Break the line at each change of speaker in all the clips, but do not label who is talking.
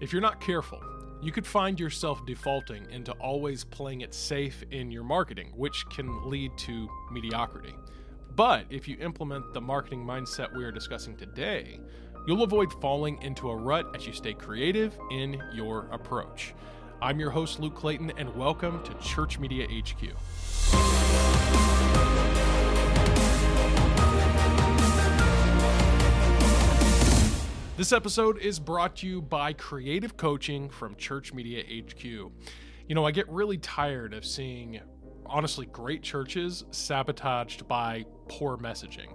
If you're not careful, you could find yourself defaulting into always playing it safe in your marketing, which can lead to mediocrity. But if you implement the marketing mindset we are discussing today, you'll avoid falling into a rut as you stay creative in your approach. I'm your host, Luke Clayton, and welcome to Church Media HQ. This episode is brought to you by Creative Coaching from Church Media HQ. You know, I get really tired of seeing, honestly, great churches sabotaged by poor messaging.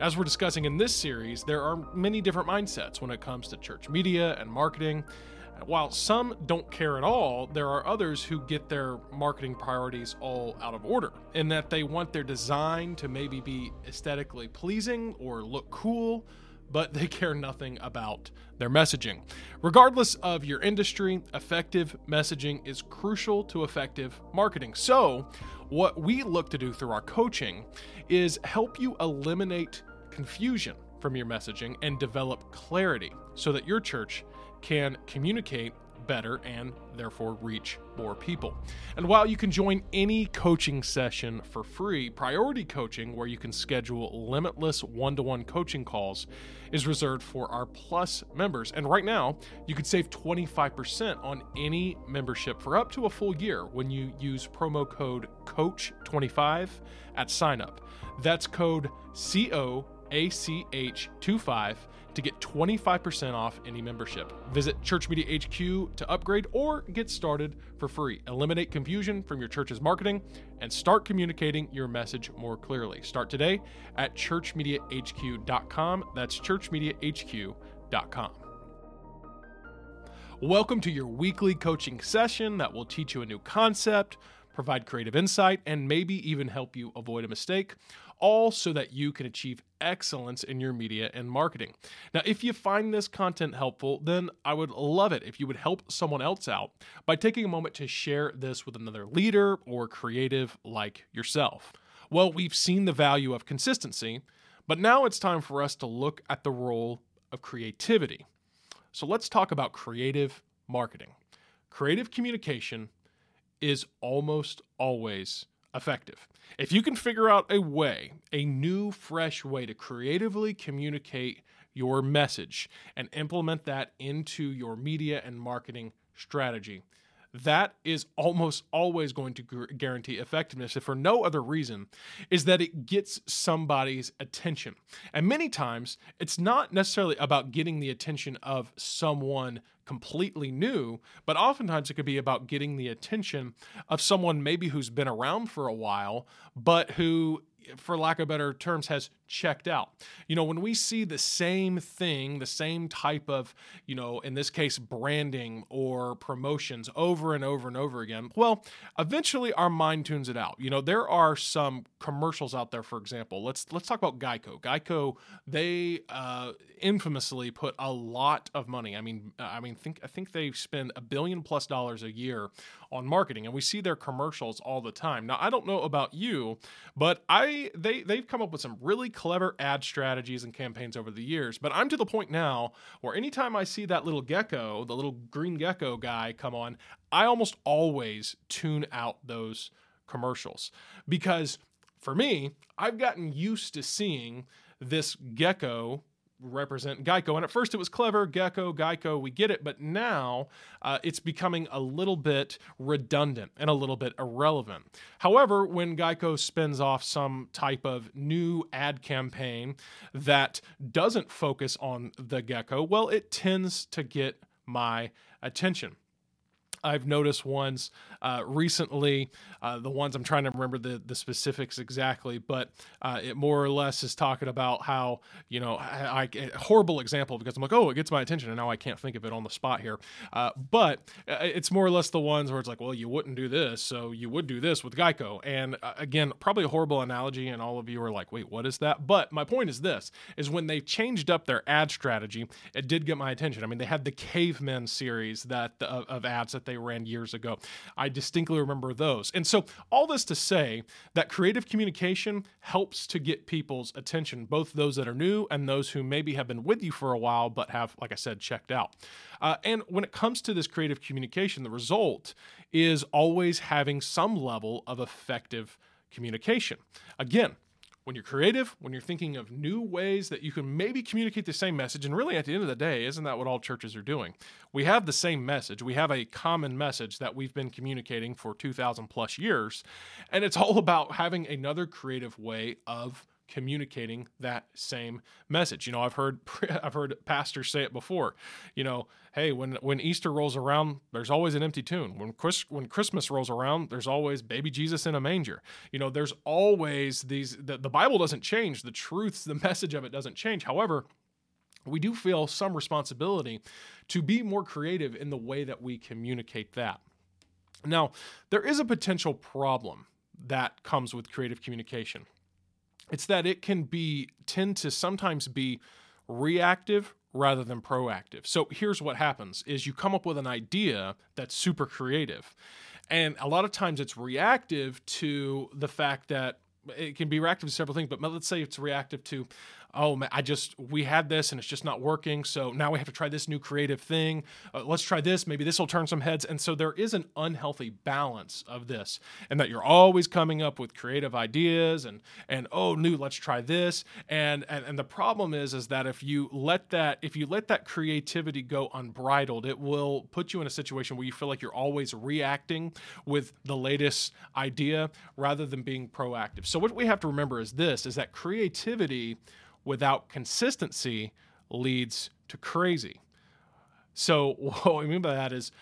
As we're discussing in this series, there are many different mindsets when it comes to church media and marketing. While some don't care at all, there are others who get their marketing priorities all out of order, in that they want their design to maybe be aesthetically pleasing or look cool but they care nothing about their messaging. Regardless of your industry, effective messaging is crucial to effective marketing. So, what we look to do through our coaching is help you eliminate confusion from your messaging and develop clarity so that your church can communicate better and therefore reach more people. And while you can join any coaching session for free, priority coaching, where you can schedule limitless one to one coaching calls, is reserved for our Plus members. And right now, you could save 25% on any membership for up to a full year when you use promo code COACH25 at sign up. That's code COACH25 to get 25% off any membership. Visit Church Media HQ to upgrade or get started for free. Eliminate confusion from your church's marketing and start communicating your message more clearly. Start today at churchmediahq.com. That's churchmediahq.com. Welcome to your weekly coaching session that will teach you a new concept, provide creative insight, and maybe even help you avoid a mistake all so that you can achieve excellence in your media and marketing. Now, if you find this content helpful, then I would love it if you would help someone else out by taking a moment to share this with another leader or creative like yourself. Well, we've seen the value of consistency, but now it's time for us to look at the role of creativity. So let's talk about creative marketing. Creative communication is almost always effective. If you can figure out a way, a new, fresh way to creatively communicate your message and implement that into your media and marketing strategy, that is almost always going to guarantee effectiveness if for no other reason is that it gets somebody's attention and many times it's not necessarily about getting the attention of someone completely new, but oftentimes it could be about getting the attention of someone maybe who's been around for a while, but who for lack of better terms, has checked out. You know, when we see the same thing, the same type of, you know, in this case, branding or promotions over and over and over again, well, eventually our mind tunes it out. You know, there are some commercials out there, for example. Let's let's talk about Geico. Geico, they uh, infamously put a lot of money. I mean, I mean, think I think they spend a billion plus dollars a year on marketing, and we see their commercials all the time. Now, I don't know about you, but I they they've come up with some really clever ad strategies and campaigns over the years. But I'm to the point now where anytime I see that little gecko, the little green gecko guy come on, I almost always tune out those commercials because for me, I've gotten used to seeing this gecko represent Geico. And at first it was clever, Gecko, Geico, we get it. But now uh, it's becoming a little bit redundant and a little bit irrelevant. However, when Geico spins off some type of new ad campaign that doesn't focus on the gecko, well, it tends to get my attention. I've noticed ones uh, recently. Uh, the ones I'm trying to remember the the specifics exactly, but uh, it more or less is talking about how you know I, horrible example because I'm like, oh, it gets my attention, and now I can't think of it on the spot here. Uh, but uh, it's more or less the ones where it's like, well, you wouldn't do this, so you would do this with Geico. And uh, again, probably a horrible analogy, and all of you are like, wait, what is that? But my point is this: is when they changed up their ad strategy, it did get my attention. I mean, they had the Cavemen series that of ads that they ran years ago. I distinctly remember those. And so, all this to say that creative communication helps to get people's attention, both those that are new and those who maybe have been with you for a while but have, like I said, checked out. Uh, and when it comes to this creative communication, the result is always having some level of effective communication. Again, when you're creative, when you're thinking of new ways that you can maybe communicate the same message, and really at the end of the day, isn't that what all churches are doing? We have the same message. We have a common message that we've been communicating for 2,000 plus years, and it's all about having another creative way of communicating that same message. You know, I've heard I've heard pastors say it before. You know, hey, when when Easter rolls around, there's always an empty tomb. When Chris, when Christmas rolls around, there's always baby Jesus in a manger. You know, there's always these. The, the Bible doesn't change. The truths, the message of it doesn't change. However, we do feel some responsibility to be more creative in the way that we communicate that. Now, there is a potential problem that comes with creative communication it's that it can be tend to sometimes be reactive rather than proactive. So here's what happens is you come up with an idea that's super creative. And a lot of times it's reactive to the fact that it can be reactive to several things, but let's say it's reactive to oh man, I just we had this and it's just not working. So now we have to try this new creative thing. Uh, let's try this. Maybe this will turn some heads. And so there is an unhealthy balance of this, and that you're always coming up with creative ideas and and oh new, let's try this. And and and the problem is is that if you let that if you let that creativity go unbridled, it will put you in a situation where you feel like you're always reacting with the latest idea rather than being proactive. So what we have to remember is this: is that creativity without consistency leads to crazy. So, what I mean by that is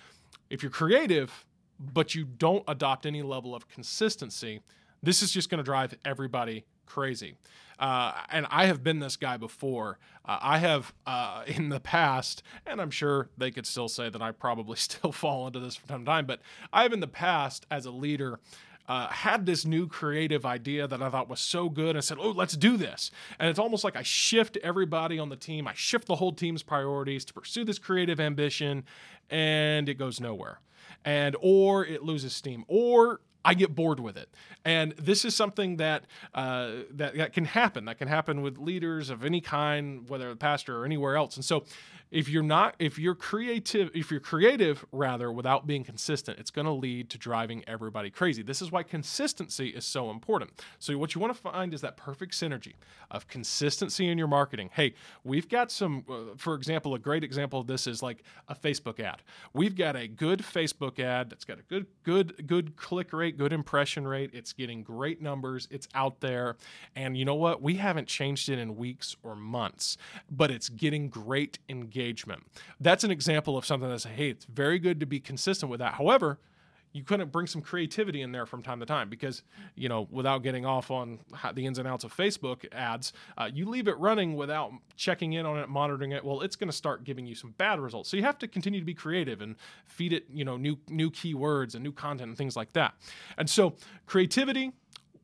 if you're creative, but you don't adopt any level of consistency, this is just going to drive everybody crazy. Uh, and I have been this guy before. Uh, I have uh, in the past, and I'm sure they could still say that I probably still fall into this from time to time, but I have in the past, as a leader, uh, had this new creative idea that I thought was so good. I said, "Oh, let's do this." And it's almost like I shift everybody on the team. I shift the whole team's priorities to pursue this creative ambition, and it goes nowhere. And or it loses steam, or I get bored with it. And this is something that, uh, that that can happen. That can happen with leaders of any kind, whether a pastor or anywhere else. And so, if you're not, if you're creative, if you're creative rather, without being consistent, it's going to lead to driving everybody crazy. This is why consistency is so important. So what you want to find is that perfect synergy of consistency in your marketing. Hey, we've got some, uh, for example, a great example of this is like a Facebook ad. We've got a good Facebook ad that's got a good, good, good click rate, good impression rate. It's getting great numbers. It's out there. And you know what? We haven't changed it in weeks or months, but it's getting great engagement. That's an example of something that's, hey, it's very good to be consistent with that. However, you couldn't bring some creativity in there from time to time because you know without getting off on the ins and outs of facebook ads uh, you leave it running without checking in on it monitoring it. Well it's going to start giving you some bad results. So you have to continue to be creative and feed it you know new new keywords and new content and things like that. And so creativity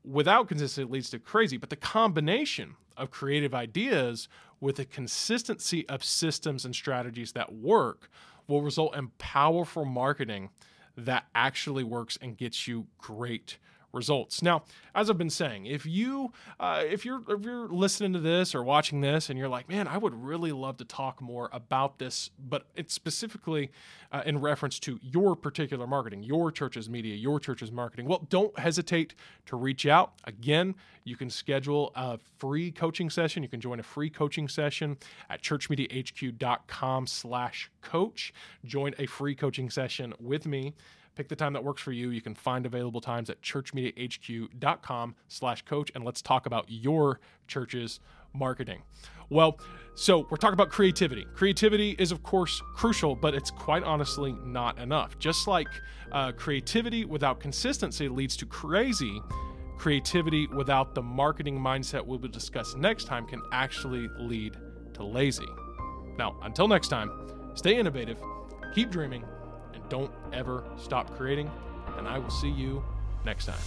without consistency leads to crazy but the combination of creative ideas with a consistency of systems and strategies that work will result in powerful marketing that actually works and gets you great results. Now, as I've been saying, if you uh, if you're if you're listening to this or watching this and you're like, man, I would really love to talk more about this, but it's specifically uh, in reference to your particular marketing, your church's media, your church's marketing. Well, don't hesitate to reach out. Again, you can schedule a free coaching session. You can join a free coaching session at churchmediahq.com/coach. Join a free coaching session with me Pick the time that works for you. You can find available times at churchmediahq.com slash coach. And let's talk about your church's marketing. Well, so we're talking about creativity. Creativity is, of course, crucial, but it's quite honestly not enough. Just like uh, creativity without consistency leads to crazy, creativity without the marketing mindset we will discuss next time can actually lead to lazy. Now, until next time, stay innovative, keep dreaming, and don't ever stop creating. And I will see you next time.